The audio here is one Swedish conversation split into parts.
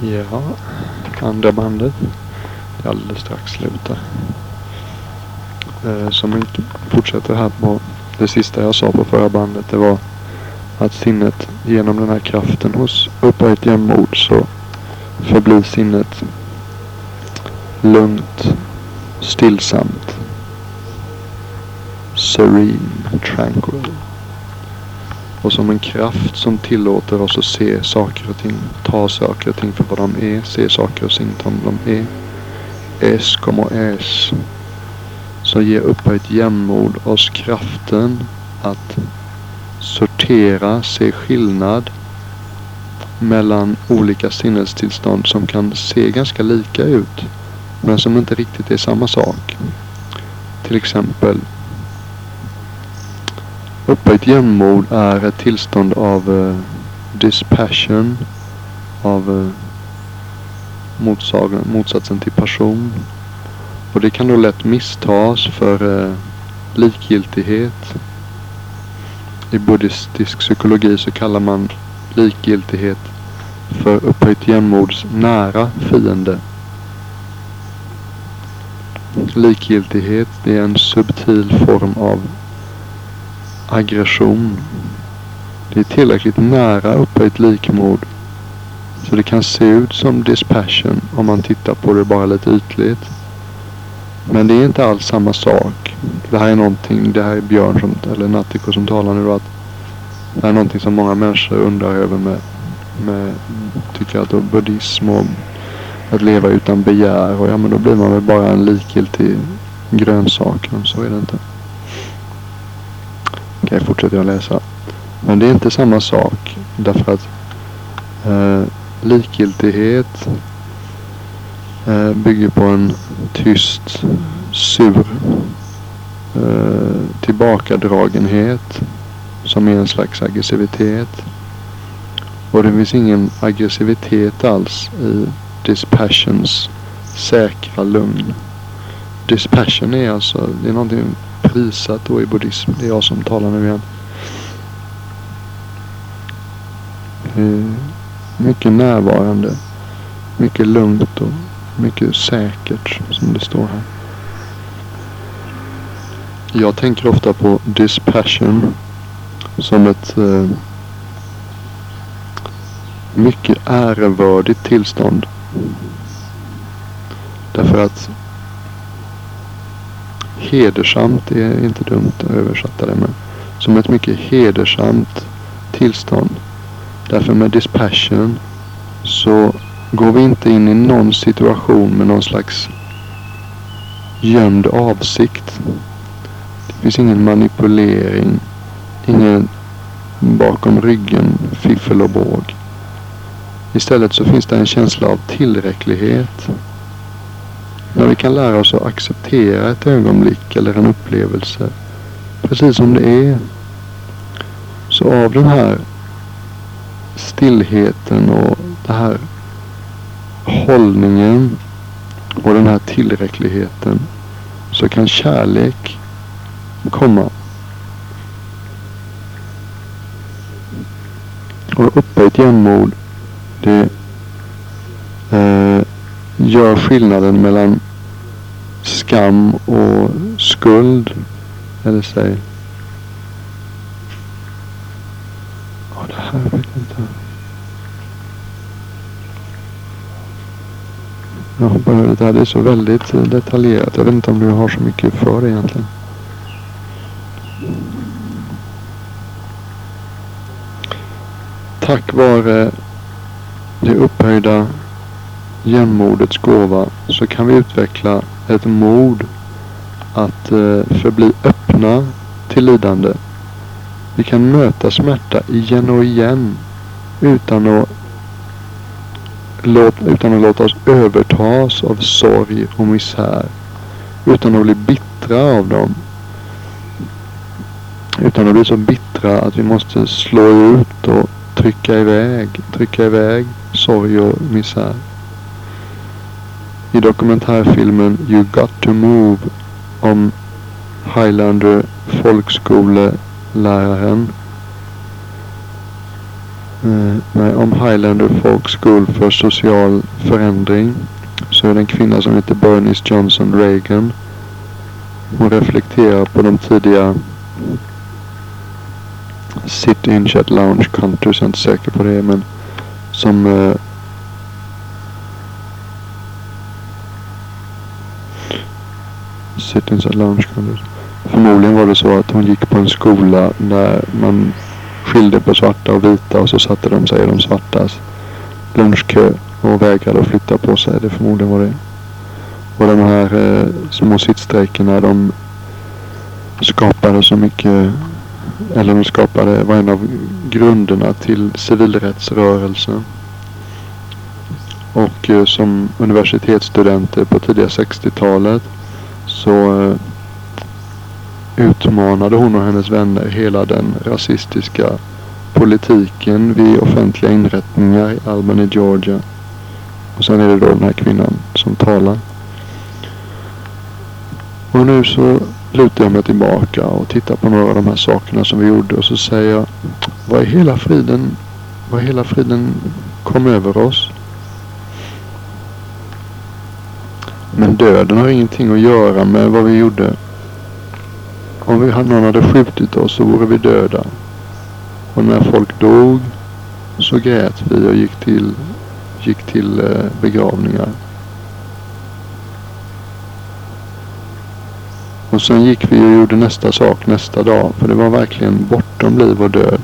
Ja, andra bandet. Det är alldeles strax slut där. Eh, som fortsätter här på det sista jag sa på förra bandet. Det var att sinnet genom den här kraften hos upphöjt jämnmod så förblir sinnet lugnt, stillsamt, serene, tranquil. Och som en kraft som tillåter oss att se saker och ting, ta saker och ting för vad de är, se saker och ting som de är. Es como es. Så ger upphöjt jämnmod oss kraften att sortera, se skillnad mellan olika sinnestillstånd som kan se ganska lika ut men som inte riktigt är samma sak. Till exempel upphöjt jämnmod är ett tillstånd av uh, dispassion, av uh, motsatsen till passion. Och det kan då lätt misstas för uh, likgiltighet. I buddhistisk psykologi så kallar man likgiltighet för upphöjt jämnmods nära fiende. Likgiltighet är en subtil form av aggression. Det är tillräckligt nära upphöjt likmod så det kan se ut som dispassion om man tittar på det bara lite ytligt. Men det är inte alls samma sak. Det här är någonting, det här är Björn som, eller Nattiko som talar nu att det här är någonting som många människor undrar över med, med tycker att buddhism och att leva utan begär och ja men då blir man väl bara en likgiltig grönsak. Så är det inte. Okej, fortsätter jag läsa. Men det är inte samma sak därför att eh, likgiltighet eh, bygger på en tyst, sur eh, tillbakadragenhet som är en slags aggressivitet. Och det finns ingen aggressivitet alls i dispassions säkra lugn. Dispassion är alltså, det är någonting prisat då i buddhism. Det är jag som talar nu igen. Mycket närvarande. Mycket lugnt och mycket säkert som det står här. Jag tänker ofta på dispassion som ett eh, mycket ärevördigt tillstånd. Därför att hedersamt är inte dumt att översätta det men som ett mycket hedersamt tillstånd. Därför med dispassion så går vi inte in i någon situation med någon slags gömd avsikt. Det finns ingen manipulering, ingen bakom ryggen fiffel och båg. Istället så finns det en känsla av tillräcklighet. När vi kan lära oss att acceptera ett ögonblick eller en upplevelse precis som det är. Så av den här stillheten och den här hållningen och den här tillräckligheten så kan kärlek komma. Och upphöjt jämnmod det eh, gör skillnaden mellan skam och skuld. Eller säg. Ja, det här vet jag inte. Jag hoppar över det här. Det är så väldigt detaljerat. Jag vet inte om du har så mycket för det egentligen. Tack vare det upphöjda jämnmodets gåva så kan vi utveckla ett mod att eh, förbli öppna till lidande. Vi kan möta smärta igen och igen utan att, låt, utan att låta oss övertas av sorg och misär. Utan att bli bittra av dem. Utan att bli så bittra att vi måste slå ut och trycka iväg, trycka iväg sorg och misär. I dokumentärfilmen You Got To Move om Highlander folkskoleläraren Eh, nej, om Highlander Folk för social förändring. Så är det en kvinna som heter Bernice Johnson Reagan. Hon reflekterar på de tidiga City in Chat Lounge Countries, jag är inte säker på det men som eh, City in Förmodligen var det så att hon gick på en skola där man skilde på svarta och vita och så satte de sig i de svartas lunchkö och vägrade att flytta på sig. Det förmodligen var det. Och de här eh, små sittstrejkerna de skapade så mycket eller de skapade, var en av grunderna till civilrättsrörelsen. Och eh, som universitetsstudenter på tidiga 60-talet så eh, utmanade hon och hennes vänner hela den rasistiska politiken vid offentliga inrättningar i Albany, Georgia. Och sen är det då den här kvinnan som talar. Och nu så lutar jag mig tillbaka och tittar på några av de här sakerna som vi gjorde och så säger jag vad är hela friden, vad är hela friden kom över oss? Men döden har ingenting att göra med vad vi gjorde. Om vi, någon hade skjutit oss så vore vi döda. Och när folk dog så grät vi och gick till, gick till eh, begravningar. Och sen gick vi och gjorde nästa sak nästa dag. För det var verkligen bortom liv och död.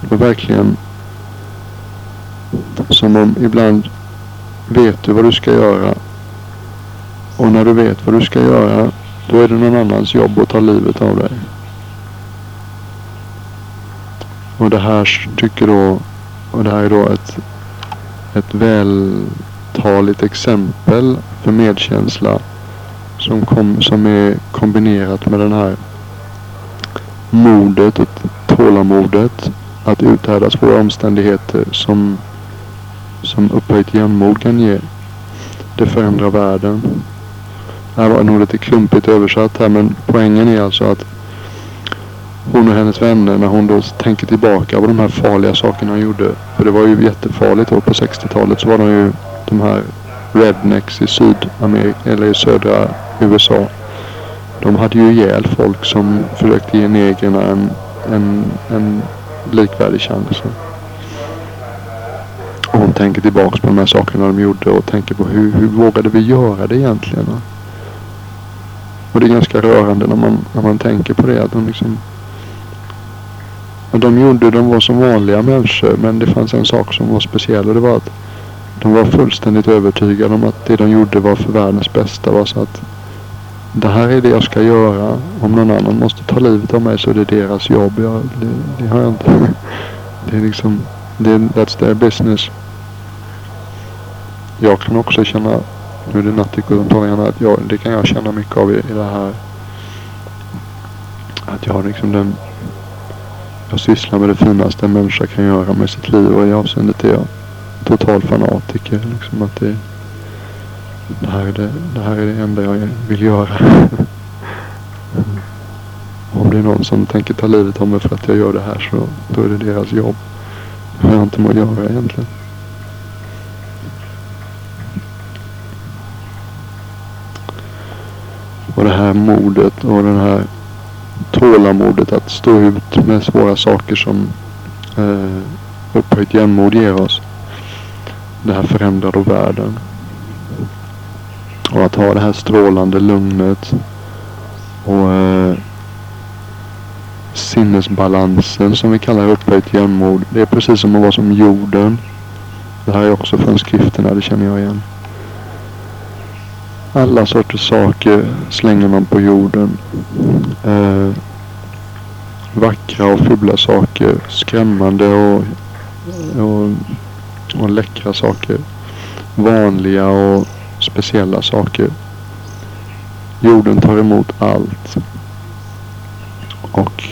Det var verkligen som om ibland vet du vad du ska göra. Och när du vet vad du ska göra då är det någon annans jobb att ta livet av dig. Och det här tycker då, och det här är då ett, ett vältaligt exempel för medkänsla som, kom, som är kombinerat med den här modet och tålamodet att uthärda svåra omständigheter som, som upphöjt jämnmod kan ge. Det förändrar världen. Det här var nog lite klumpigt översatt här men poängen är alltså att hon och hennes vänner när hon då tänker tillbaka på de här farliga sakerna hon gjorde. För det var ju jättefarligt då på 60-talet så var de ju de här rednecks i Sydamerika eller i södra USA. De hade ju ihjäl folk som försökte ge negrerna en, en, en likvärdig chans. Och hon tänker tillbaks på de här sakerna de gjorde och tänker på hur, hur vågade vi göra det egentligen? Och det är ganska rörande när man, när man tänker på det. Att de liksom de gjorde, de var som vanliga människor men det fanns en sak som var speciell och det var att de var fullständigt övertygade om att det de gjorde var för världens bästa. Var så att det här är det jag ska göra. Om någon annan måste ta livet av mig så är det deras jobb. Jag, det, det har jag inte. Det är liksom, det, that's their business. Jag kan också känna, nu är det nattikommentatorerna, att jag, det kan jag känna mycket av i, i det här. Att jag har liksom den, jag sysslar med det finaste en människa kan göra med sitt liv och i avseendet är jag total fanatiker. Liksom att det, det, här är det, det här är det enda jag vill göra. Om det är någon som tänker ta livet av mig för att jag gör det här så då är det deras jobb. Det har jag inte med att göra egentligen. Och det här modet och den här tålamodet att stå ut med svåra saker som eh, upphöjt jämnmod ger oss. Det här förändrar då världen. Och att ha det här strålande lugnet och eh, sinnesbalansen som vi kallar upphöjt jämnmod. Det är precis som att vara som jorden. Det här är också från skrifterna, det känner jag igen. Alla sorters saker slänger man på jorden. Eh, vackra och fula saker. Skrämmande och, och, och läckra saker. Vanliga och speciella saker. Jorden tar emot allt. Och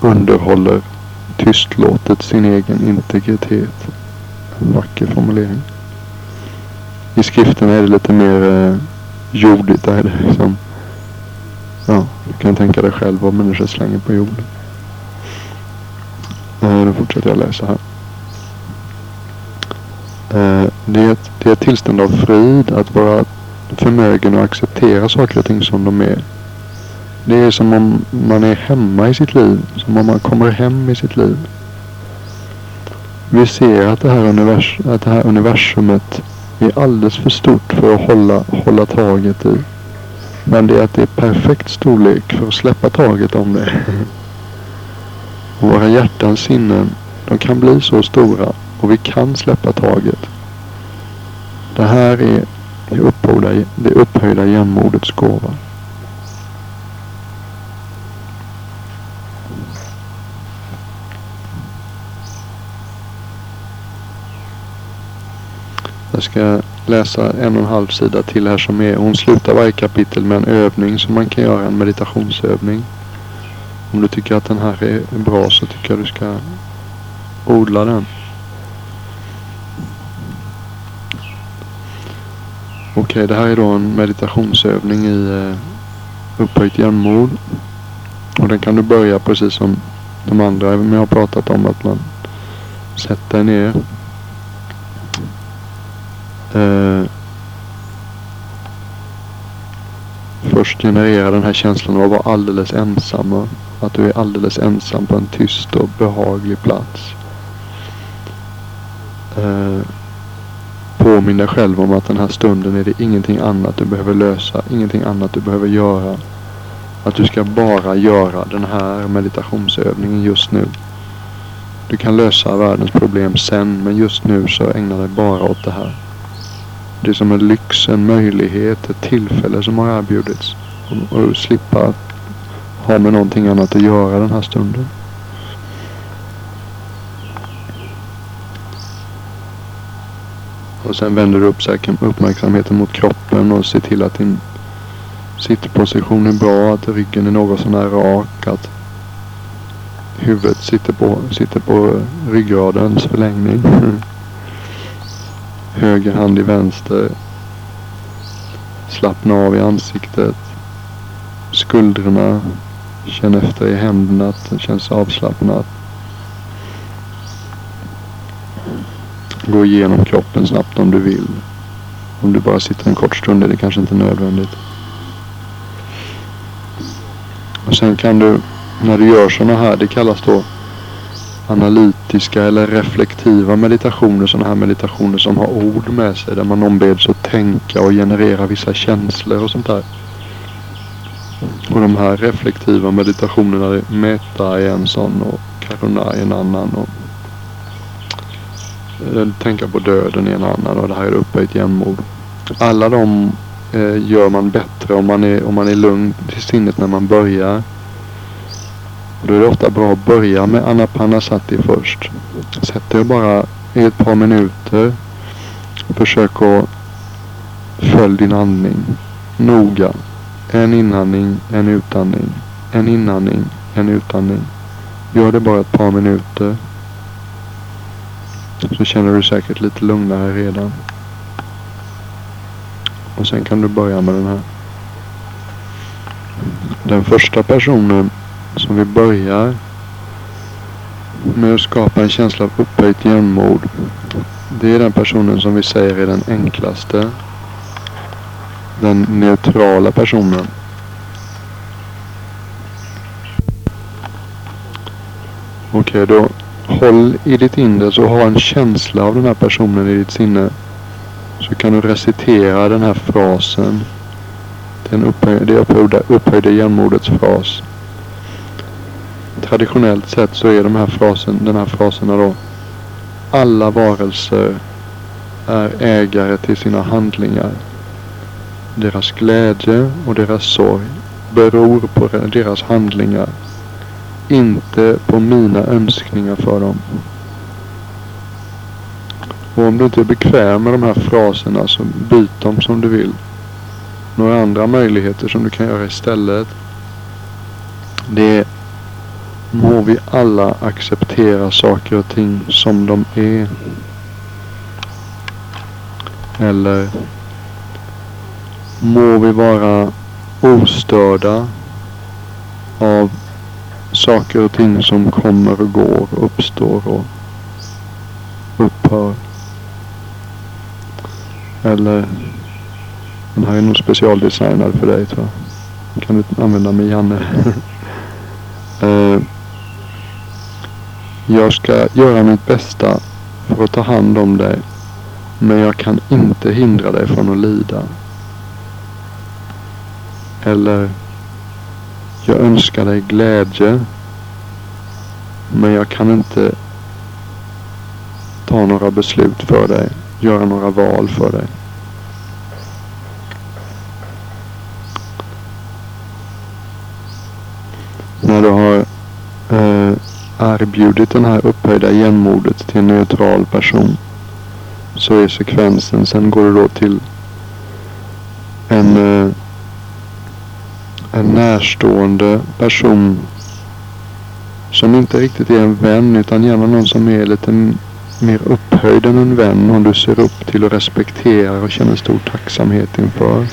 underhåller tystlåtet sin egen integritet. En vacker formulering. I skriften är det lite mer eh, jordigt. Där är det liksom, ja, du kan tänka dig själv vad människor slänger på jorden. Eh, då fortsätter jag läsa här. Eh, det är, ett, det är ett tillstånd av frid att vara förmögen att acceptera saker och ting som de är. Det är som om man är hemma i sitt liv. Som om man kommer hem i sitt liv. Vi ser att det här, univers, att det här universumet är alldeles för stort för att hålla, hålla taget i. Men det är att det är perfekt storlek för att släppa taget om det. Och våra hjärtans sinnen, de kan bli så stora och vi kan släppa taget. Det här är det upphöjda, det upphöjda jämnmodets gåva. Jag ska läsa en och en halv sida till här som är, hon slutar varje kapitel med en övning som man kan göra, en meditationsövning. Om du tycker att den här är bra så tycker jag du ska odla den. Okej, okay, det här är då en meditationsövning i eh, upphöjt jämnmod. Och den kan du börja precis som de andra jag har pratat om att man sätter ner eh, först generera den här känslan av att vara alldeles ensam. Att du är alldeles ensam på en tyst och behaglig plats. Eh, påminn dig själv om att den här stunden är det ingenting annat du behöver lösa. Ingenting annat du behöver göra. Att du ska bara göra den här meditationsövningen just nu. Du kan lösa världens problem sen men just nu så ägna dig bara åt det här. Det är som en lyx, en möjlighet, ett tillfälle som har erbjudits. Och, och slippa ha med någonting annat att göra den här stunden. Och sen vänder du upp uppmärksamheten mot kroppen och ser till att din sittposition är bra, att ryggen är något sånär rak, att huvudet sitter på, sitter på ryggradens förlängning. Höger hand i vänster. Slappna av i ansiktet. Skuldrorna. Känn efter i händerna att det känns avslappnat. Gå igenom kroppen snabbt om du vill. Om du bara sitter en kort stund är det kanske inte nödvändigt. Och sen kan du, när du gör sådana här, det kallas då analytiska eller reflektiva meditationer. Sådana här meditationer som har ord med sig. Där man ombeds att tänka och generera vissa känslor och sånt där. Och de här reflektiva meditationerna, Meta är en sån och Karuna är en annan. Och eh, tänka på döden är en annan och det här är upphöjt jämnmod. Alla de eh, gör man bättre om man är, om man är lugn till sinnet när man börjar. Då är det ofta bra att börja med Anapanasati först. Sätt dig bara i ett par minuter. Försök att följa din andning noga. En inandning, en utandning. En inandning, en utandning. Gör det bara ett par minuter. Så känner du säkert lite lugnare redan. Och sen kan du börja med den här. Den första personen som vi börjar med att skapa en känsla av upphöjt jämnmod. Det är den personen som vi säger är den enklaste. Den neutrala personen. Okej, okay, då håll i ditt inre så ha en känsla av den här personen i ditt sinne. Så kan du recitera den här frasen. Den upphöjda, det upphöjda, upphöjda jämnmodets fras traditionellt sett så är de här frasen, den här fraserna då. Alla varelser är ägare till sina handlingar. Deras glädje och deras sorg beror på deras handlingar. Inte på mina önskningar för dem. Och om du inte är bekväm med de här fraserna så byt dem som du vill. Några andra möjligheter som du kan göra istället. Det är må vi alla acceptera saker och ting som de är. Eller må vi vara ostörda av saker och ting som kommer och går, uppstår och upphör. Eller den här är nog specialdesignad för dig tror jag. Kan du använda mig Janne? uh, jag ska göra mitt bästa för att ta hand om dig. Men jag kan inte hindra dig från att lida. Eller jag önskar dig glädje. Men jag kan inte ta några beslut för dig. Göra några val för dig. När du har eh, erbjudit den här upphöjda jämmodet till en neutral person så är sekvensen. Sen går det då till en, eh, en närstående person som inte riktigt är en vän utan gärna någon som är lite mer upphöjd än en vän. Någon du ser upp till och respekterar och känner stor tacksamhet inför.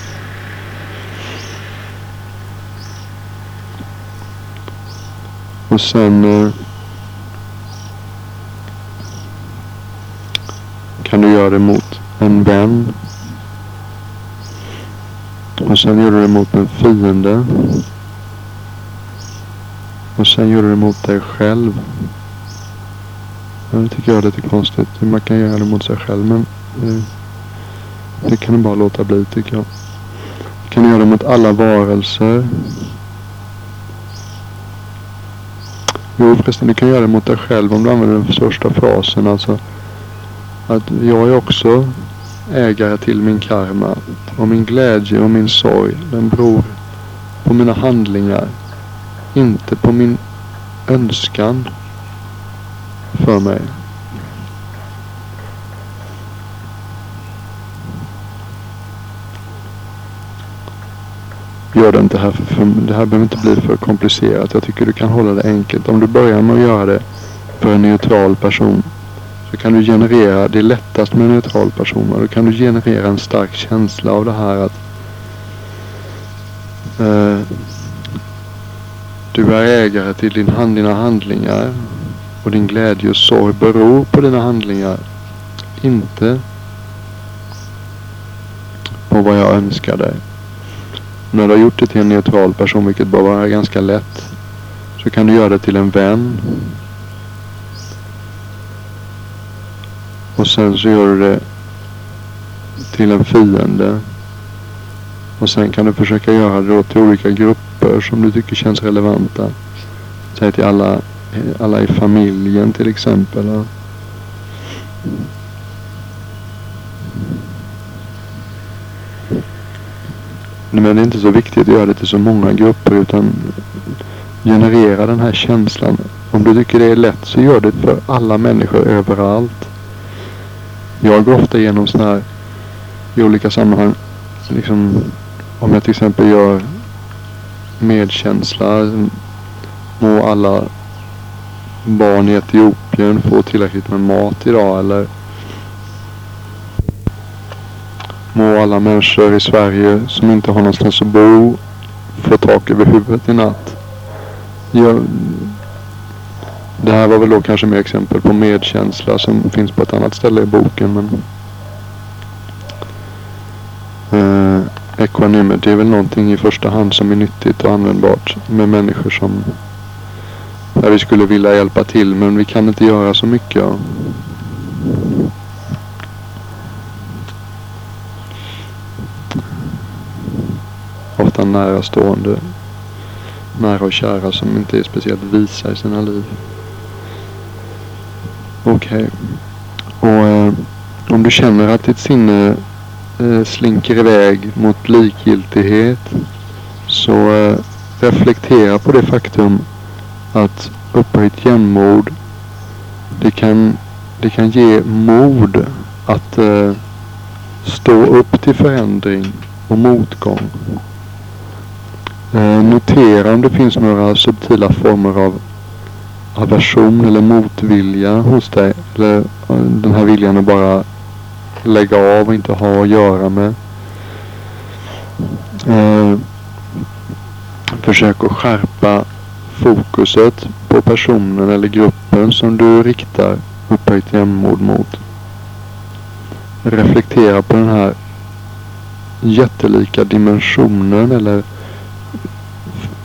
Och sen eh, kan du göra det mot en vän. Och sen gör du det mot en fiende. Och sen gör du det mot dig själv. Det tycker jag är lite konstigt. Man kan göra det mot sig själv men det, det kan du bara låta bli tycker jag. Du kan göra det mot alla varelser. Jo förresten, du kan göra det mot dig själv om du använder den första frasen. Alltså att jag är också ägare till min karma. Och min glädje och min sorg, den beror på mina handlingar. Inte på min önskan för mig. Gör det inte här för, för det här behöver inte bli för komplicerat. Jag tycker du kan hålla det enkelt. Om du börjar med att göra det för en neutral person så kan du generera, det är lättast med en neutral person, då kan du generera en stark känsla av det här att eh, du är ägare till din hand, dina handlingar och din glädje och sorg beror på dina handlingar. Inte på vad jag önskar dig. När du har gjort det till en neutral person, vilket bör vara ganska lätt, så kan du göra det till en vän Och sen så gör du det till en fiende. Och sen kan du försöka göra det då till olika grupper som du tycker känns relevanta. Säg till alla, alla i familjen till exempel. Men det är inte så viktigt att göra det till så många grupper utan generera den här känslan. Om du tycker det är lätt så gör det för alla människor överallt. Jag går ofta igenom sådana här i olika sammanhang. Liksom, om jag till exempel gör medkänsla. Må alla barn i Etiopien få tillräckligt med mat idag eller må alla människor i Sverige som inte har någonstans att bo få tak över huvudet i natt. Jag, det här var väl då kanske mer exempel på medkänsla som finns på ett annat ställe i boken. Men eh, Equanimity är väl någonting i första hand som är nyttigt och användbart med människor som där vi skulle vilja hjälpa till men vi kan inte göra så mycket. Ja. Ofta närastående, nära och kära som inte är speciellt visa i sina liv. Okej. Okay. Och eh, om du känner att ditt sinne eh, slinker iväg mot likgiltighet så eh, reflektera på det faktum att upphöjt jämnmod det kan, det kan ge mod att eh, stå upp till förändring och motgång. Eh, notera om det finns några subtila former av aversion eller motvilja hos dig. Eller eh, den här viljan att bara lägga av och inte ha att göra med. Eh, försök att skärpa fokuset på personen eller gruppen som du riktar upphöjt jämnmod mot. Reflektera på den här jättelika dimensionen eller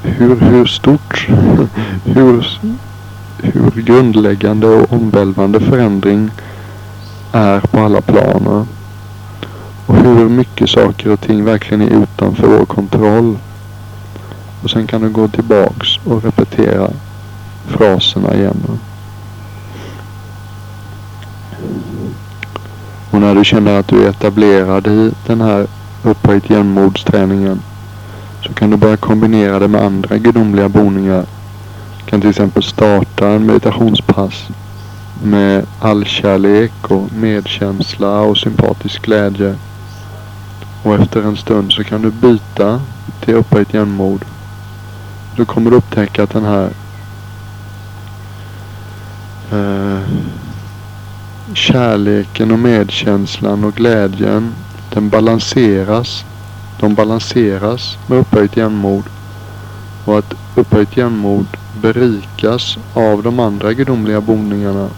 hur, hur stort, hur, hur grundläggande och omvälvande förändring är på alla planer. Och hur mycket saker och ting verkligen är utanför vår kontroll. Och sen kan du gå tillbaks och repetera fraserna igen. Och när du känner att du är etablerad i den här upphöjt jämnmodsträningen så kan du börja kombinera det med andra gudomliga boningar. Du kan till exempel starta en meditationspass med allkärlek och medkänsla och sympatisk glädje. Och efter en stund så kan du byta till upphöjt jämnmod. Du kommer upptäcka att den här eh, kärleken och medkänslan och glädjen den balanseras. De balanseras med upphöjt jämnmod. Och att upphöjt jämnmod berikas av de andra gudomliga boningarna.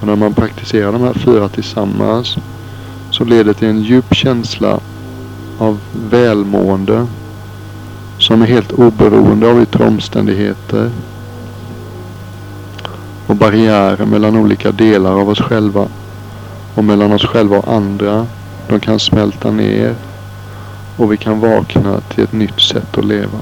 Och när man praktiserar de här fyra tillsammans så leder det till en djup känsla av välmående som är helt oberoende av yttre omständigheter och barriärer mellan olika delar av oss själva och mellan oss själva och andra. De kan smälta ner och vi kan vakna till ett nytt sätt att leva.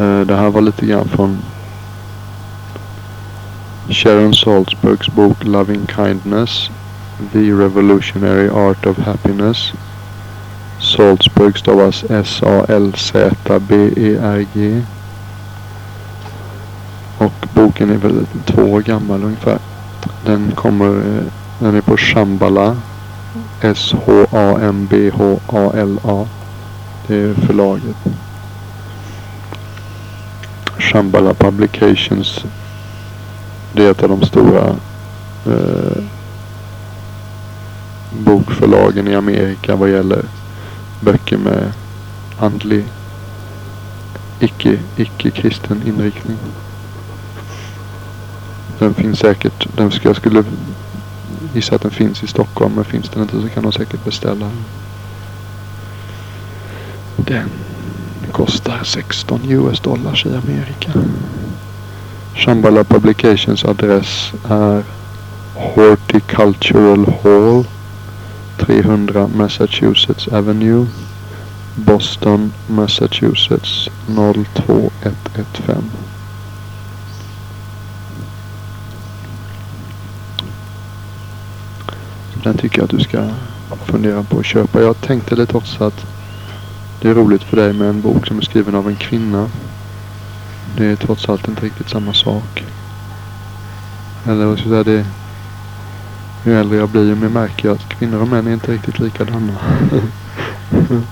Eh, det här var lite grann från Sharon Salzbergs bok Loving Kindness The Revolutionary Art of Happiness Salzburg stavas S-A-L-Z-B-E-R-G. Och boken är väl två år gammal ungefär. Den kommer, eh, den är på Shambhala. S-H-A-M-B-H-A-L-A. Det är förlaget. Shambhala Publications. Det är ett av de stora eh, bokförlagen i Amerika vad gäller böcker med andlig icke, icke-kristen inriktning. Den finns säkert, den ska, jag skulle gissa att den finns i Stockholm men finns den inte så kan de säkert beställa den. Kostar 16 US dollars i Amerika. Shambhala Publications adress är Horticultural Hall 300 Massachusetts Avenue, Boston, Massachusetts 02115. Den tycker jag att du ska fundera på att köpa. Jag tänkte lite också att det är roligt för dig med en bok som är skriven av en kvinna. Det är trots allt inte riktigt samma sak. Eller vad ska jag säga, det ju äldre jag blir ju mer märker jag att kvinnor och män är inte riktigt likadana.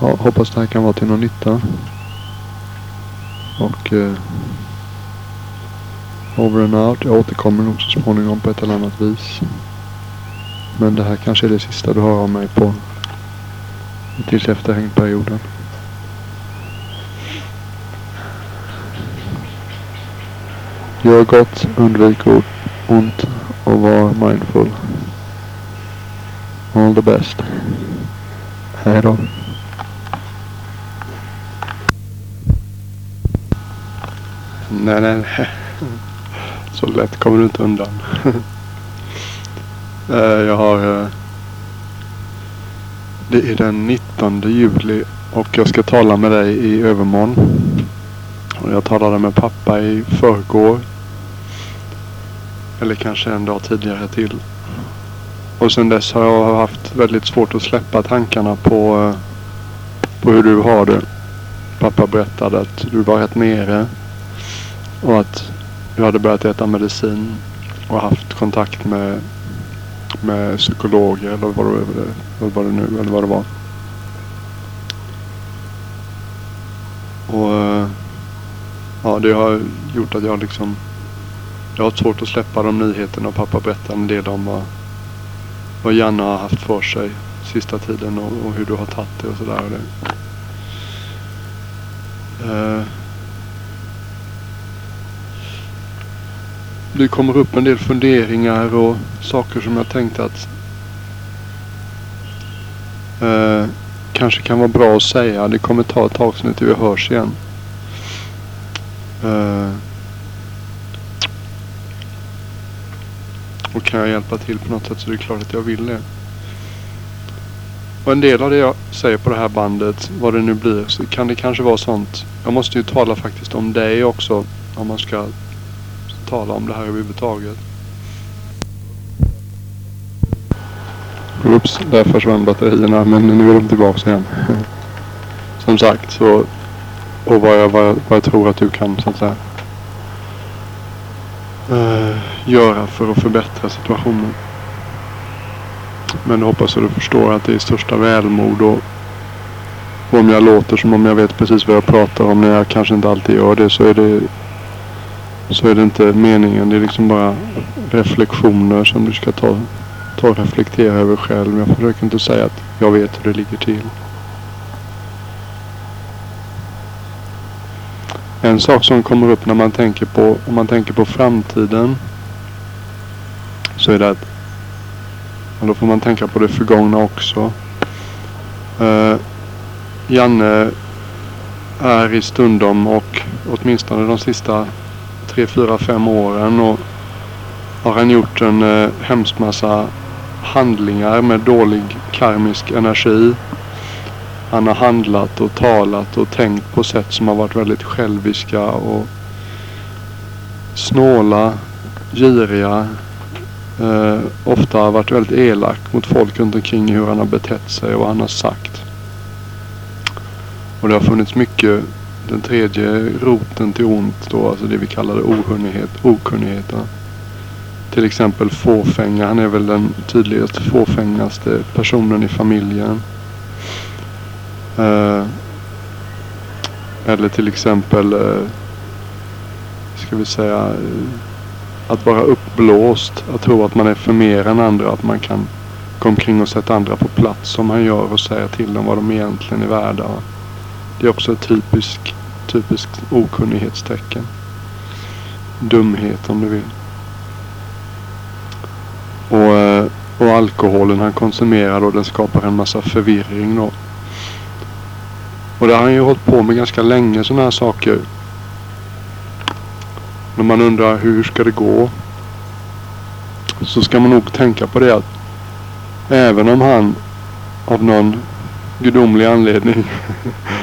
ja, hoppas det här kan vara till någon nytta. Och eh, over and out. Jag återkommer nog så småningom på ett eller annat vis. Men det här kanske är det sista du hör av mig på tills efter hängperioden. Gör gott, undvik ont och var mindful. All the best. Hej då. Nej, nej, nej. Så lätt kommer du inte undan. Eh, jag har eh, det är den 19 juli och jag ska tala med dig i övermorgon. Och jag talade med pappa i förrgår. Eller kanske en dag tidigare till. Och sen dess har jag haft väldigt svårt att släppa tankarna på, eh, på hur du har det. Pappa berättade att du var rätt nere. Och att du hade börjat äta medicin och haft kontakt med med psykologer eller vad det, vad det nu eller vad det var. Och eh, det har gjort att jag liksom... Jag har svårt att släppa de nyheterna och pappa berättar en del om vad, vad Janne har haft för sig sista tiden och, och hur du har tagit det och sådär. Uh, det kommer upp en del funderingar och saker som jag tänkte att eh, kanske kan vara bra att säga. Det kommer ta ett tag tills vi hörs igen. Eh, och kan jag hjälpa till på något sätt så är det klart att jag vill det. Och en del av det jag säger på det här bandet, vad det nu blir, så kan det kanske vara sånt. Jag måste ju tala faktiskt om dig också. Om man ska tala om det här överhuvudtaget. Oops, där försvann batterierna men nu är de tillbaka igen. Som sagt så och vad jag, vad, jag, vad jag tror att du kan så att säga eh, göra för att förbättra situationen. Men jag hoppas att du förstår att det är i största välmod och om jag låter som om jag vet precis vad jag pratar om när jag kanske inte alltid gör det så är det så är det inte meningen. Det är liksom bara reflektioner som du ska ta, ta och reflektera över själv. Jag försöker inte säga att jag vet hur det ligger till. En sak som kommer upp när man tänker på, om man tänker på framtiden så är det att och då får man tänka på det förgångna också. Uh, Janne är i stundom och åtminstone de sista tre, fyra, fem åren och har han gjort en eh, hemskt massa handlingar med dålig karmisk energi. Han har handlat och talat och tänkt på sätt som har varit väldigt själviska och snåla, giriga, eh, ofta har varit väldigt elak mot folk runt omkring hur han har betett sig och vad han har sagt. Och det har funnits mycket, den tredje roten till ont då, alltså det vi kallar okunnighet, okunnighet. Till exempel fåfänga, han är väl den tydligast fåfängaste personen i familjen. Eh, eller till exempel, eh, ska vi säga, att vara uppblåst. Att tro att man är för mer än andra. Att man kan gå omkring och sätta andra på plats som han gör och säga till dem vad de egentligen är värda. Det är också ett typiskt, typisk okunnighetstecken. Dumhet om du vill. Och, eh, och alkoholen han konsumerar då den skapar en massa förvirring då. Och det har han ju hållit på med ganska länge sådana här saker. När man undrar hur ska det gå? Så ska man nog tänka på det att även om han av någon gudomlig anledning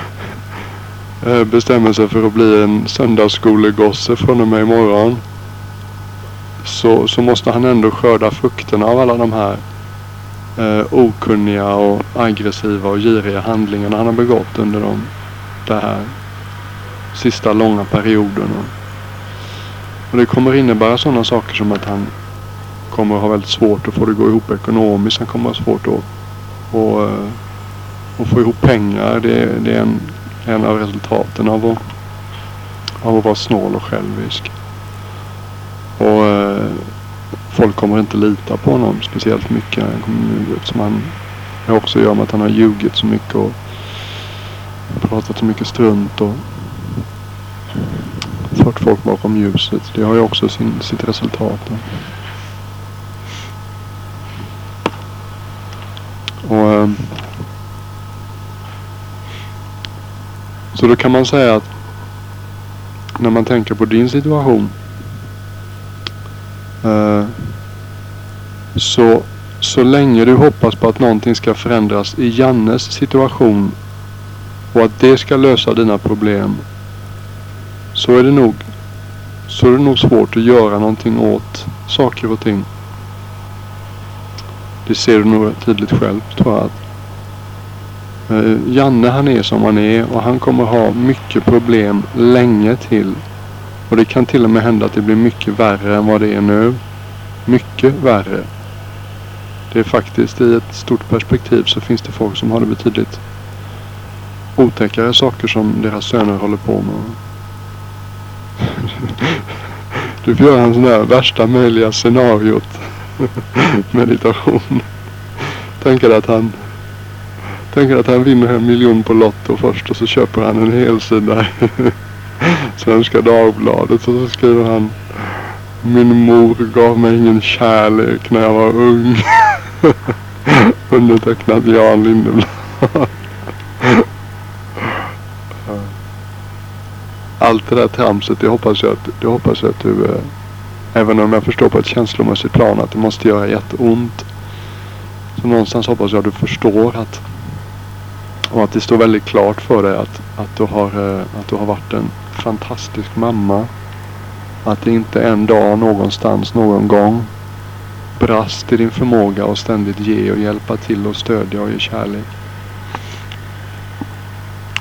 Eh, bestämmer sig för att bli en söndagsskolegosse från och med imorgon. Så, så måste han ändå skörda frukterna av alla de här eh, okunniga och aggressiva och giriga handlingarna han har begått under de, den här sista långa perioden. Och det kommer innebära sådana saker som att han kommer att ha väldigt svårt att få det att gå ihop ekonomiskt. Han kommer att ha svårt att, att, eh, att få ihop pengar. Det, det är en, en av resultaten av att, av att vara snål och självisk. Och eh, folk kommer inte lita på honom speciellt mycket. Eftersom han också gör med att han har ljugit så mycket och pratat så mycket strunt. och fört folk bakom ljuset. Det har ju också sin, sitt resultat. Och, eh, så då kan man säga att när man tänker på din situation eh, så, så länge du hoppas på att någonting ska förändras i Jannes situation och att det ska lösa dina problem så är det nog så är det nog svårt att göra någonting åt saker och ting. Det ser du nog tydligt själv tror jag. Eh, Janne han är som han är och han kommer ha mycket problem länge till. Och det kan till och med hända att det blir mycket värre än vad det är nu. Mycket värre. Det är faktiskt i ett stort perspektiv så finns det folk som har det betydligt otäckare saker som deras söner håller på med. Du får göra en sån här värsta möjliga scenariot. Meditation. Tänker att han Tänker att han vinner en miljon på Lotto först och så köper han en helsida Svenska Dagbladet och så skriver han Min mor gav mig ingen kärlek när jag var ung. Undertecknat Jan Lindeblad. Allt det där tramset, det hoppas jag att, det hoppas jag att du, eh, även om jag förstår på ett känslomässigt plan att det måste göra jätteont. Så någonstans hoppas jag att du förstår att, och att det står väldigt klart för dig att, att, du, har, eh, att du har varit en fantastisk mamma. Att det inte en dag någonstans någon gång brast i din förmåga att ständigt ge och hjälpa till och stödja och ge kärlek.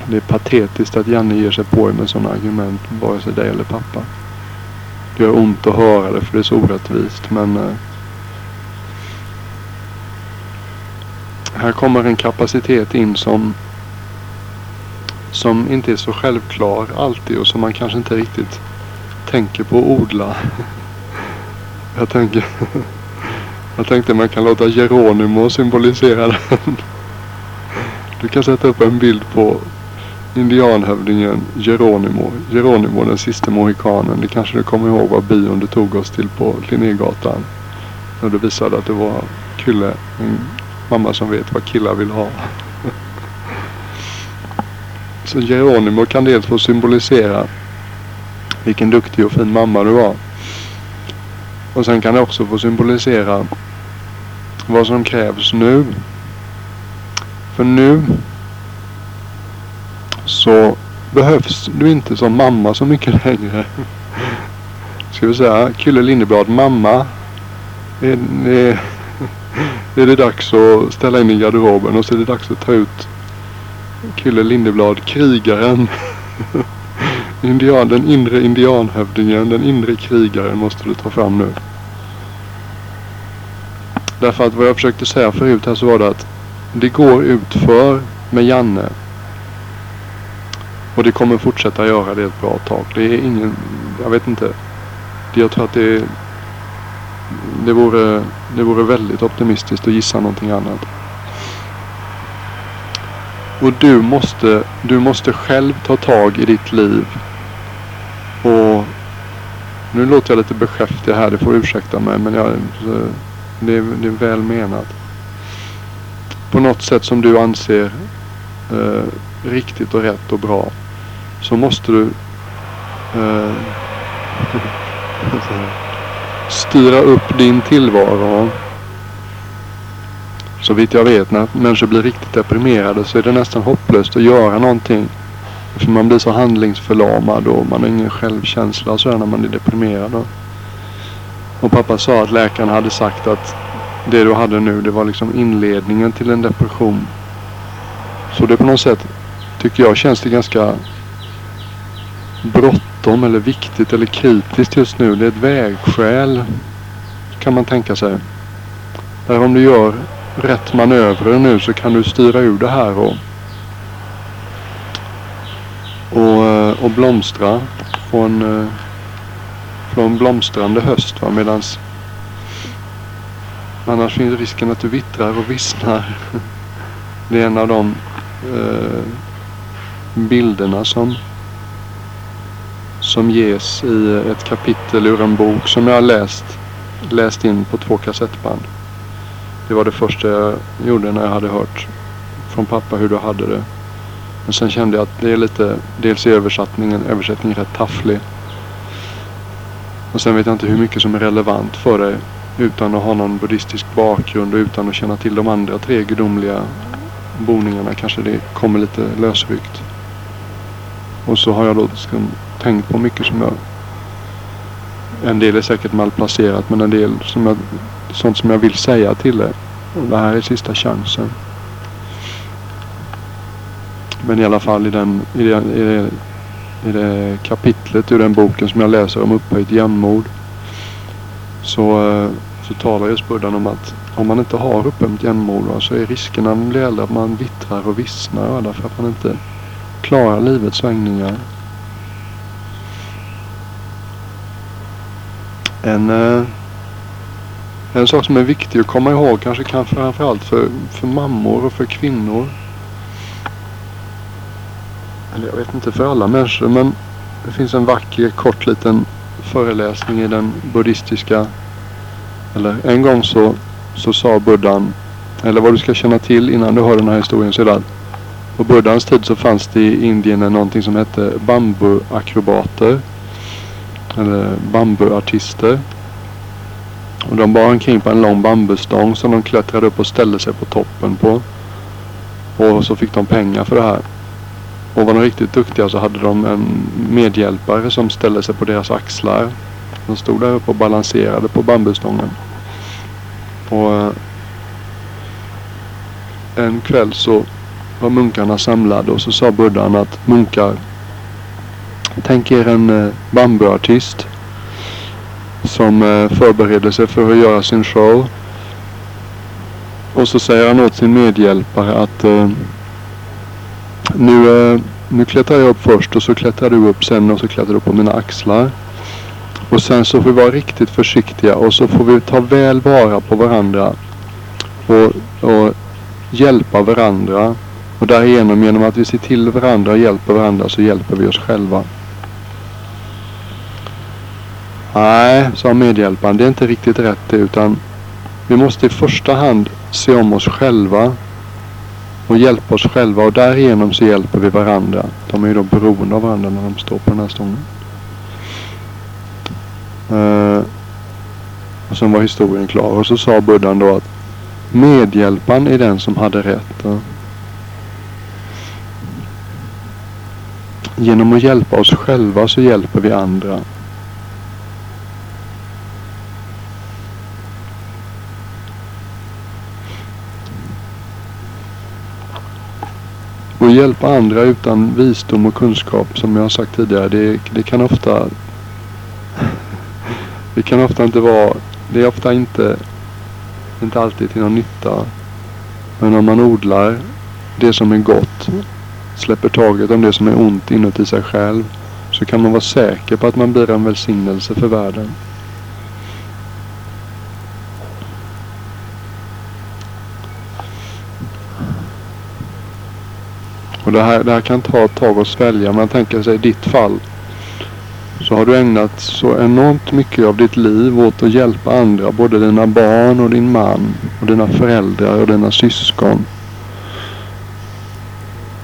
Det är patetiskt att Janne ger sig på med sådana argument, vare sig dig eller pappa. Det gör ont att höra det för det är så orättvist men eh, här kommer en kapacitet in som som inte är så självklar alltid och som man kanske inte riktigt tänker på att odla. Jag tänker Jag tänkte man kan låta Geronimo symbolisera den. Du kan sätta upp en bild på indianhövdingen Geronimo. Geronimo den sista mohikanen. Det kanske du kommer ihåg vad bion du tog oss till på Linnégatan. När du visade att det var Kylle, en mamma som vet vad killar vill ha. Så Geronimo kan dels få symbolisera vilken duktig och fin mamma du var. Och sen kan det också få symbolisera vad som krävs nu. För nu så behövs du inte som mamma så mycket längre. Ska vi säga Kylle Lindeblad mamma. Det, det, är det dags att ställa in i garderoben och så är det dags att ta ut Kille Lindeblad krigaren. Indian, den inre indianhövdingen, den inre krigaren måste du ta fram nu. Därför att vad jag försökte säga förut här så var det att det går utför med Janne. Och det kommer fortsätta göra det ett bra tag. Det är ingen, jag vet inte. Jag tror att det, det, vore, det vore väldigt optimistiskt att gissa någonting annat. Och du måste, du måste själv ta tag i ditt liv. Och nu låter jag lite beskäftig här, det får ursäkta mig men jag det är, det är väl menat. På något sätt som du anser eh, riktigt och rätt och bra. Så måste du eh, styra upp din tillvaro. Så vitt jag vet när människor blir riktigt deprimerade så är det nästan hopplöst att göra någonting. För man blir så handlingsförlamad och man har ingen självkänsla och så när man är deprimerad. Och pappa sa att läkaren hade sagt att det du hade nu det var liksom inledningen till en depression. Så det på något sätt tycker jag känns det ganska bråttom eller viktigt eller kritiskt just nu. Det är ett vägskäl kan man tänka sig. Där om du gör rätt manövrer nu så kan du styra ur det här och, och, eh, och blomstra. Få en, eh, från blomstrande höst. Va? Medans annars finns risken att du vittrar och vissnar. Det är en av de eh, bilderna som som ges i ett kapitel ur en bok som jag har läst, läst in på två kassettband. Det var det första jag gjorde när jag hade hört från pappa hur du hade det. Men sen kände jag att det är lite, dels är översättningen, översättningen rätt tafflig. Och sen vet jag inte hur mycket som är relevant för dig utan att ha någon buddhistisk bakgrund och utan att känna till de andra tre gudomliga boningarna kanske det kommer lite lösryckt. Och så har jag då tänkt på mycket som jag en del är säkert malplacerat men en del som jag, sånt som jag vill säga till dig. Det här är sista chansen. Men i alla fall i, den, i, det, i, det, i det kapitlet ur den boken som jag läser om upphöjt jämnmod. Så, eh, så talar just Buddhan om att om man inte har upphöjt jämnmod så är riskerna när man blir äldre att man vittrar och vissnar därför att man inte klarar livets svängningar. En, eh, en sak som är viktig att komma ihåg kanske kan framförallt för, för mammor och för kvinnor. Eller jag vet inte för alla människor men det finns en vacker kort liten föreläsning i den buddhistiska eller en gång så, så sa buddhan eller vad du ska känna till innan du hör den här historien så är det att på buddhans tid så fanns det i Indien någonting som hette bambuakrobater. Eller bambuartister. Och de bar omkring på en lång bambustång som de klättrade upp och ställde sig på toppen på. Och så fick de pengar för det här. Och var de riktigt duktiga så hade de en medhjälpare som ställde sig på deras axlar. De stod där uppe och balanserade på bambustången. Och eh, en kväll så var munkarna samlade och så sa buddhan att munkar Tänk er en eh, bambuartist som eh, förbereder sig för att göra sin show. Och så säger han åt sin medhjälpare att eh, nu, eh, nu klättrar jag upp först och så klättrar du upp sen och så klättrar du på mina axlar. Och sen så får vi vara riktigt försiktiga och så får vi ta väl vara på varandra. Och, och hjälpa varandra. Och därigenom genom att vi ser till varandra och hjälper varandra så hjälper vi oss själva. Nej, sa medhjälparen, det är inte riktigt rätt det utan vi måste i första hand se om oss själva och hjälpa oss själva och därigenom så hjälper vi varandra. De är ju då beroende av varandra när de står på den här stången. Uh, eh, och sen var historien klar och så sa buddhan då att medhjälparen är den som hade rätt. Uh. Genom att hjälpa oss själva så hjälper vi andra. Att hjälpa andra utan visdom och kunskap som jag har sagt tidigare. Det, det kan ofta Det kan ofta inte vara Det är ofta inte Inte alltid till någon nytta. Men om man odlar det som är gott släpper taget om det som är ont inuti sig själv så kan man vara säker på att man blir en välsignelse för världen. Och det här, det här kan ta ett tag att svälja. Men jag tänker sig i ditt fall. Så har du ägnat så enormt mycket av ditt liv åt att hjälpa andra. Både dina barn och din man. Och dina föräldrar och dina syskon.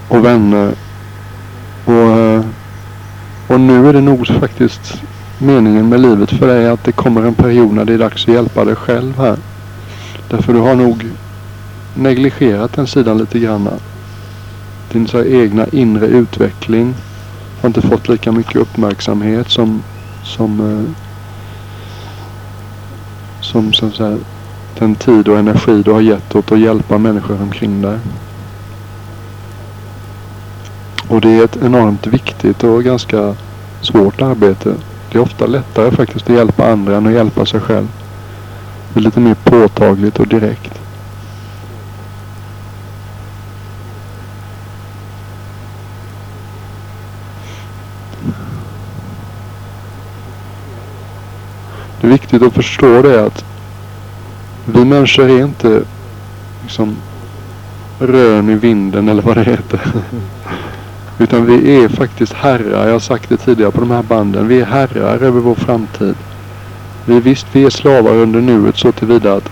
Och vänner. Och, eh, och nu är det nog faktiskt meningen med livet för dig att det kommer en period när det är dags att hjälpa dig själv här. Därför du har nog negligerat den sidan lite grann din så egna inre utveckling har inte fått lika mycket uppmärksamhet som som eh, som så att säga, den tid och energi du har gett åt att hjälpa människor omkring dig. Och det är ett enormt viktigt och ganska svårt arbete. Det är ofta lättare faktiskt att hjälpa andra än att hjälpa sig själv. Det är lite mer påtagligt och direkt. Viktigt att förstå det att vi människor är inte liksom rön i vinden eller vad det heter. Utan vi är faktiskt herrar. Jag har sagt det tidigare på de här banden. Vi är herrar över vår framtid. Vi, visst, vi är slavar under nuet så tillvida att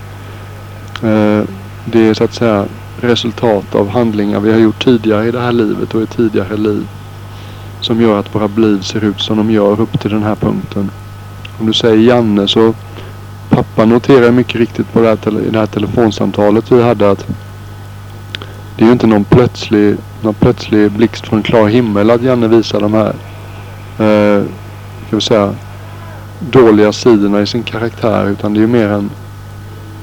eh, det är så att säga resultat av handlingar vi har gjort tidigare i det här livet och i tidigare liv. Som gör att våra liv ser ut som de gör upp till den här punkten. Om du säger Janne så pappa noterar mycket riktigt på det här, i det här telefonsamtalet vi hade att det är ju inte någon plötslig, någon plötslig blixt från klar himmel att Janne visar de här eh, ska vi säga, dåliga sidorna i sin karaktär utan det är ju mer en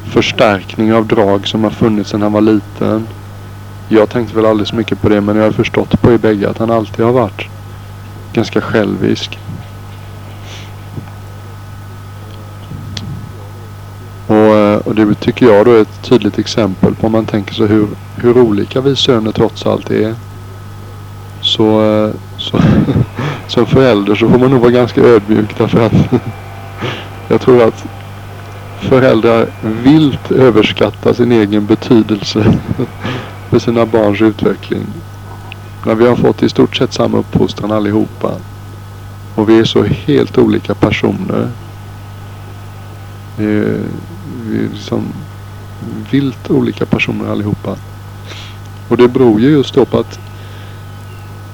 förstärkning av drag som har funnits sedan han var liten. Jag tänkte väl aldrig så mycket på det men jag har förstått på er bägge att han alltid har varit ganska självisk. Och det tycker jag då är ett tydligt exempel på om man tänker sig hur, hur olika vi söner trots allt är. Så, eh, så som förälder så får man nog vara ganska ödmjuk därför att Jag tror att föräldrar vilt överskattar sin egen betydelse för sina barns utveckling. När vi har fått i stort sett samma uppfostran allihopa. Och vi är så helt olika personer. Vi är, liksom vilt olika personer allihopa. Och det beror ju just då på att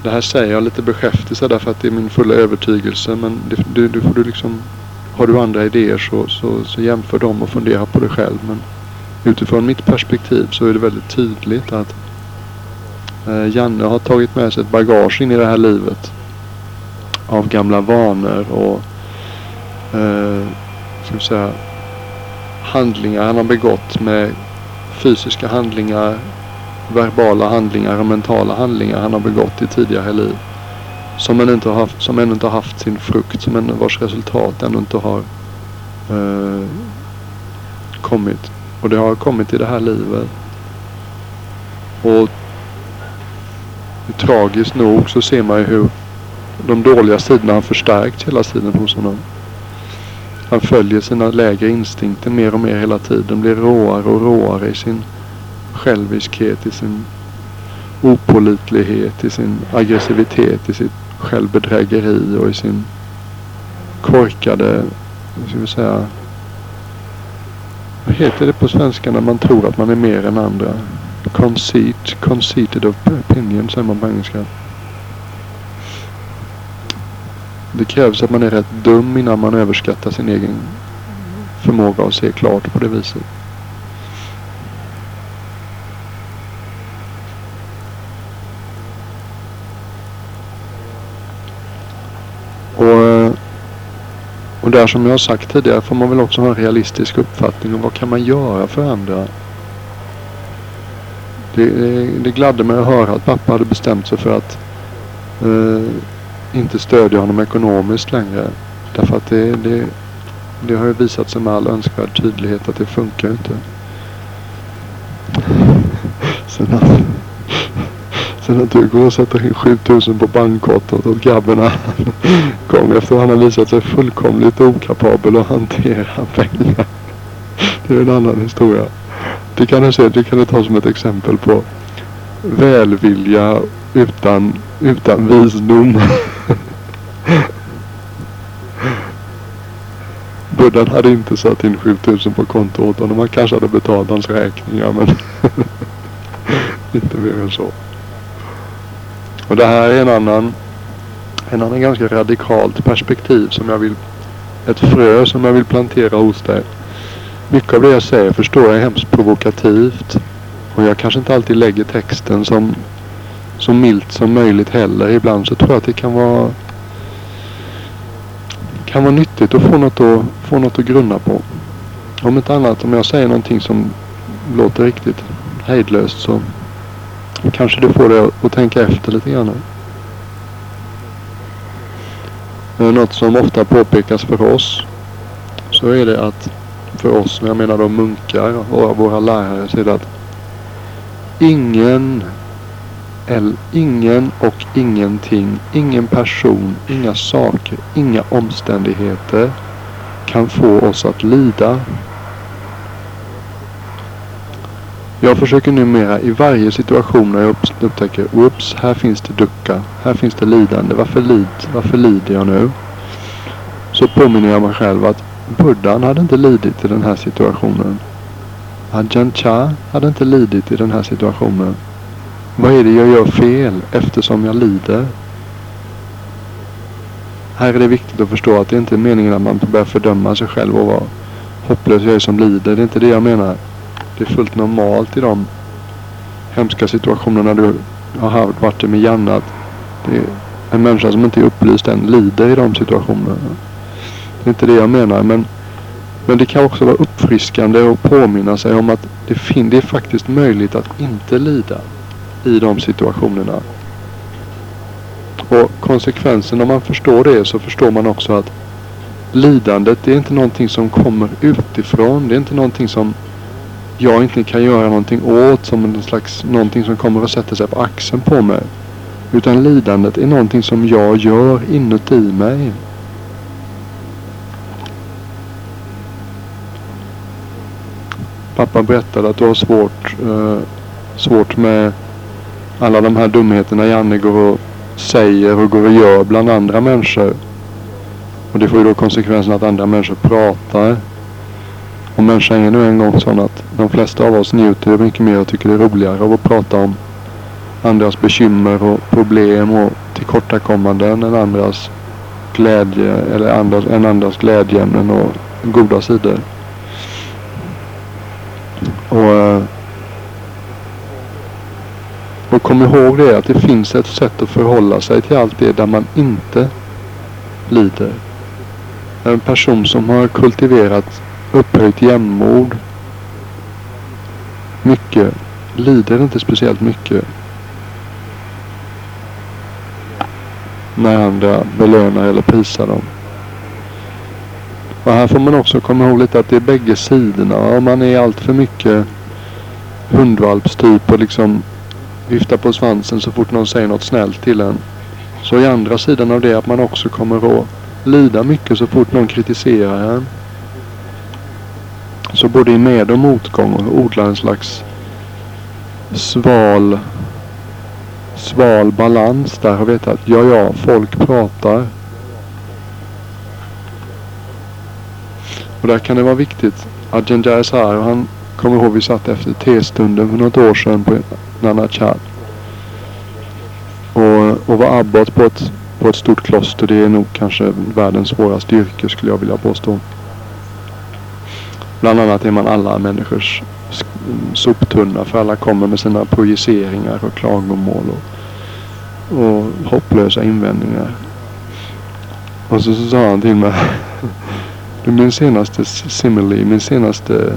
det här säger jag lite beskäftigt därför att det är min fulla övertygelse. Men det, du, du får du liksom, har du andra idéer så, så, så jämför dem och fundera på det själv. Men utifrån mitt perspektiv så är det väldigt tydligt att eh, Janne har tagit med sig ett bagage in i det här livet. Av gamla vanor och eh, ska vi säga, handlingar han har begått med fysiska handlingar, verbala handlingar och mentala handlingar han har begått i tidigare liv. Som ännu inte har haft, som ännu inte har haft sin frukt, som ännu, vars resultat ännu inte har eh, kommit. Och det har kommit i det här livet. Och tragiskt nog så ser man ju hur de dåliga sidorna har förstärkts hela tiden hos honom. Han följer sina lägre instinkter mer och mer hela tiden. Blir råare och råare i sin själviskhet, i sin opolitlighet, i sin aggressivitet, i sitt självbedrägeri och i sin korkade, ska vi säga, vad heter det på svenska när man tror att man är mer än andra? Conceit, conceited opinion säger man på engelska. Det krävs att man är rätt dum innan man överskattar sin egen förmåga att se klart på det viset. Och, eh, och där som jag har sagt tidigare får man väl också ha en realistisk uppfattning om vad kan man göra för andra. Det, det gladde mig att höra att pappa hade bestämt sig för att eh, inte stödja honom ekonomiskt längre. Därför att det, det, det har ju visat sig med all önskvärd tydlighet att det funkar inte. Sen att, sen att du går och sätter in 7000 på bankkontot åt grabben gång efter att han har visat sig fullkomligt okapabel att hantera pengar. Det är en annan historia. Det kan du se, det kan du ta som ett exempel på välvilja utan, utan visdom. Buddhan hade inte satt in 7000 på konto åt honom. Han kanske hade betalat hans räkningar men inte mer än så. Och det här är en annan, en annan ganska radikalt perspektiv som jag vill, ett frö som jag vill plantera hos dig. Mycket av det jag säger förstår jag är hemskt provokativt. Och jag kanske inte alltid lägger texten som så milt som möjligt heller. Ibland så tror jag att det kan vara kan vara nyttigt att få något att, få något att grunna på. Om inte annat, om jag säger någonting som låter riktigt hejdlöst så kanske det får dig att tänka efter lite grann. Eh, något som ofta påpekas för oss så är det att för oss, jag menar då munkar och våra lärare, så är det att ingen ingen och ingenting, ingen person, inga saker, inga omständigheter kan få oss att lida. Jag försöker numera i varje situation när jag upptäcker, oops, här finns det ducka, här finns det lidande, varför, lid, varför lider jag nu? Så påminner jag mig själv att Buddhan hade inte lidit i den här situationen. Ajahn Chah hade inte lidit i den här situationen. Vad är det jag gör fel eftersom jag lider? Här är det viktigt att förstå att det inte är meningen att man börjar fördöma sig själv och vara hopplös jag är som lider. Det är inte det jag menar. Det är fullt normalt i de hemska situationerna du har varit i med Janne. Att det är en människa som inte är upplyst än lider i de situationerna. Det är inte det jag menar. Men, men det kan också vara uppfriskande att påminna sig om att det, det är faktiskt möjligt att inte lida i de situationerna. Och konsekvensen om man förstår det så förstår man också att lidandet det är inte någonting som kommer utifrån. Det är inte någonting som jag inte kan göra någonting åt som en slags någonting som kommer att sätta sig på axeln på mig. Utan lidandet är någonting som jag gör inuti mig. Pappa berättade att du har svårt, eh, svårt med alla de här dumheterna Janne går och säger och går och gör bland andra människor. Och det får ju då konsekvensen att andra människor pratar. Och människan är nu en gång sån att de flesta av oss njuter mycket mer och tycker det är roligare av att prata om andras bekymmer och problem och tillkortakommanden än andras glädje eller andras, än andras glädjeämnen och goda sidor. Och, eh, och kom ihåg det att det finns ett sätt att förhålla sig till allt det där man inte lider. En person som har kultiverat upphöjt jämnmod mycket lider inte speciellt mycket när andra belönar eller prisar dem. Och här får man också komma ihåg lite att det är bägge sidorna. Om man är allt för mycket hundvalpstyp och liksom viftar på svansen så fort någon säger något snällt till en. Så är andra sidan av det att man också kommer att lida mycket så fort någon kritiserar en. Så både i med och motgång och odla en slags sval sval balans där och veta att ja, ja, folk pratar. Och där kan det vara viktigt. Ajahn Jazz han kommer ihåg vi satt efter testunden för något år sedan på Nanachad. Och, och var abbot på ett, på ett stort kloster. Det är nog kanske världens svåraste yrke skulle jag vilja påstå. Bland annat är man alla människors soptunna för alla kommer med sina projiceringar och klagomål och, och hopplösa invändningar. Och så, så sa han till mig min senaste simile, min senaste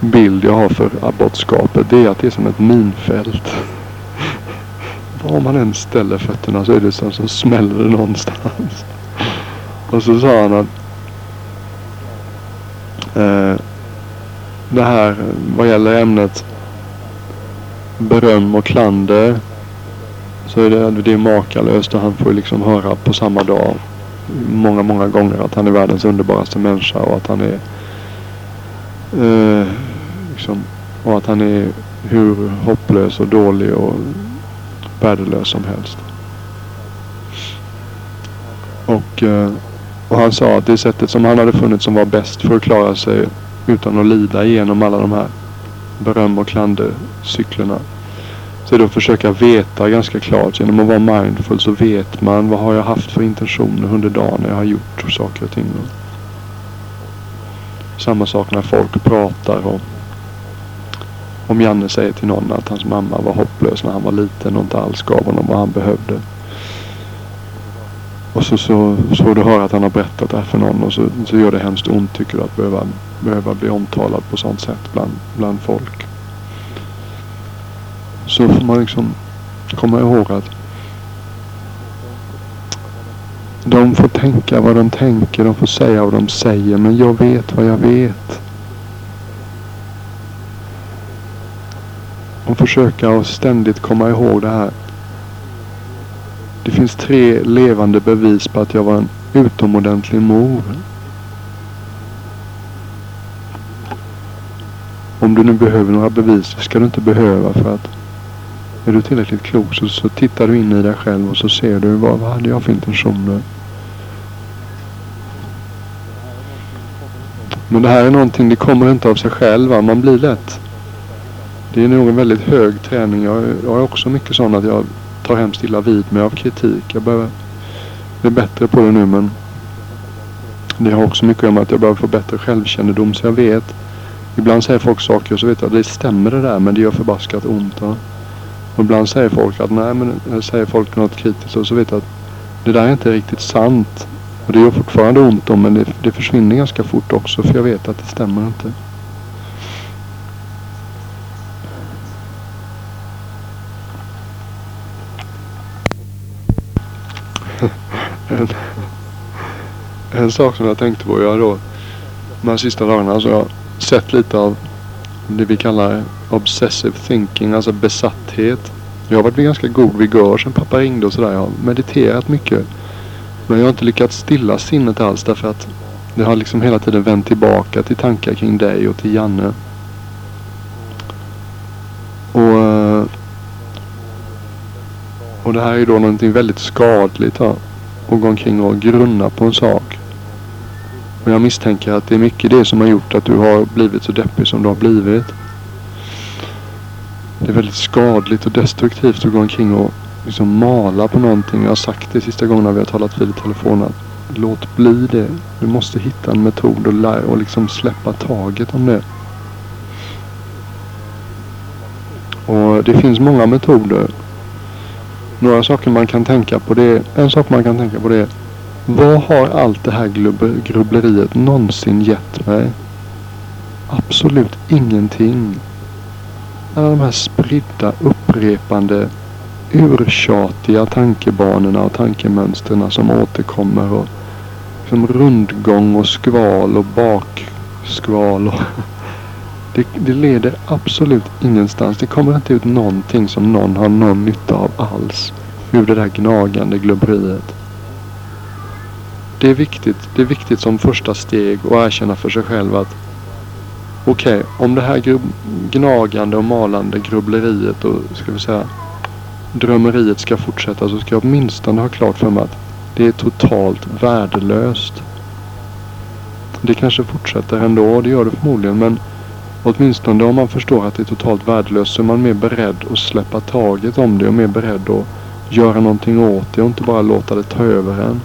bild jag har för abortskapet det är att det är som ett minfält. Var man än ställer fötterna så är det som så smäller det någonstans. Och så sa han att eh, det här vad gäller ämnet beröm och klander så är det, det är makalöst och han får liksom höra på samma dag många, många gånger att han är världens underbaraste människa och att han är eh, liksom, och att han är hur hopplös och dålig och värdelös som helst. Och, eh, och han sa att det sättet som han hade funnit som var bäst för att klara sig utan att lida igenom alla de här beröm och klandercyklerna. Så är det att försöka veta ganska klart. Genom att vara mindful så vet man vad har jag haft för intentioner under dagen när jag har gjort saker och ting. Samma sak när folk pratar om om Janne säger till någon att hans mamma var hopplös när han var liten och inte alls gav honom vad han behövde. Och så, så, så får du höra att han har berättat det här för någon och så, så gör det hemskt ont tycker du att behöva, behöva bli omtalad på sånt sätt bland, bland folk. Så får man liksom komma ihåg att de får tänka vad de tänker, de får säga vad de säger, men jag vet vad jag vet. Och försöka att ständigt komma ihåg det här. Det finns tre levande bevis på att jag var en utomordentlig mor. Om du nu behöver några bevis, det ska du inte behöva för att är du tillräckligt klok så, så tittar du in i dig själv och så ser du vad, vad hade jag för intentioner. Men det här är någonting, det kommer inte av sig själv. Man blir lätt. Det är nog en väldigt hög träning. Jag, jag är också mycket sån att jag tar hemskt illa vid mig av kritik. Jag behöver bli bättre på det nu men det har också mycket med att jag behöver få bättre självkännedom så jag vet. Ibland säger folk saker och så vet jag att det stämmer det där men det gör förbaskat ont. Ja. Och ibland säger folk att nej men säger folk något kritiskt och så vet jag att det där är inte riktigt sant. Och det gör fortfarande ont om men det, det försvinner ganska fort också för jag vet att det stämmer inte. en, en sak som jag tänkte på. Jag då de här sista dagarna så jag har sett lite av det vi kallar obsessive thinking, alltså besatthet. Jag har varit vid ganska god vigör sen pappa ringde och sådär. Jag har mediterat mycket. Men jag har inte lyckats stilla sinnet alls därför att det har liksom hela tiden vänt tillbaka till tankar kring dig och till Janne. Och, eh, och det här är ju då någonting väldigt skadligt. Att gå omkring och grunna på en sak. Och jag misstänker att det är mycket det som har gjort att du har blivit så deppig som du har blivit. Det är väldigt skadligt och destruktivt att gå omkring och liksom mala på någonting. Jag har sagt det sista gången vi har talat vid i telefon att låt bli det. Du måste hitta en metod och, lä- och liksom släppa taget om det. Och det finns många metoder. Några saker man kan tänka på det är, en sak man kan tänka på det är vad har allt det här grubbleriet någonsin gett mig? Absolut ingenting. Alla de här spridda, upprepande, urtjatiga tankebanorna och tankemönstren som återkommer och som rundgång och skval och bakskval. Och det, det leder absolut ingenstans. Det kommer inte ut någonting som någon har någon nytta av alls ur det där gnagande glubberiet. Det är viktigt, det är viktigt som första steg att erkänna för sig själv att okej, okay, om det här gnagande och malande grubbleriet och ska vi säga drömmeriet ska fortsätta så ska jag åtminstone ha klart för mig att det är totalt värdelöst. Det kanske fortsätter ändå, det gör det förmodligen, men åtminstone om man förstår att det är totalt värdelöst så är man mer beredd att släppa taget om det och mer beredd att göra någonting åt det och inte bara låta det ta över en.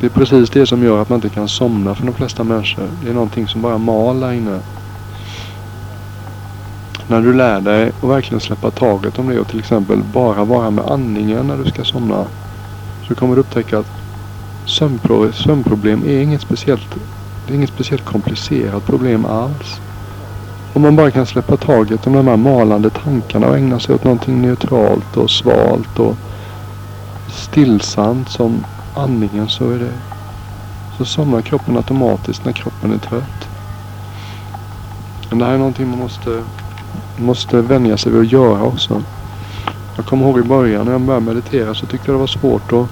Det är precis det som gör att man inte kan somna för de flesta människor. Det är någonting som bara mal där inne. När du lär dig att verkligen släppa taget om det och till exempel bara vara med andningen när du ska somna. Så kommer du upptäcka att sömnpro sömnproblem är inget speciellt, det är inget speciellt komplicerat problem alls. Om man bara kan släppa taget om de här malande tankarna och ägna sig åt någonting neutralt och svalt och stillsamt som andningen så är det. Så somnar kroppen automatiskt när kroppen är trött. Men det här är någonting man måste, måste vänja sig vid att göra också. Jag kommer ihåg i början när jag började meditera så tyckte jag det var svårt att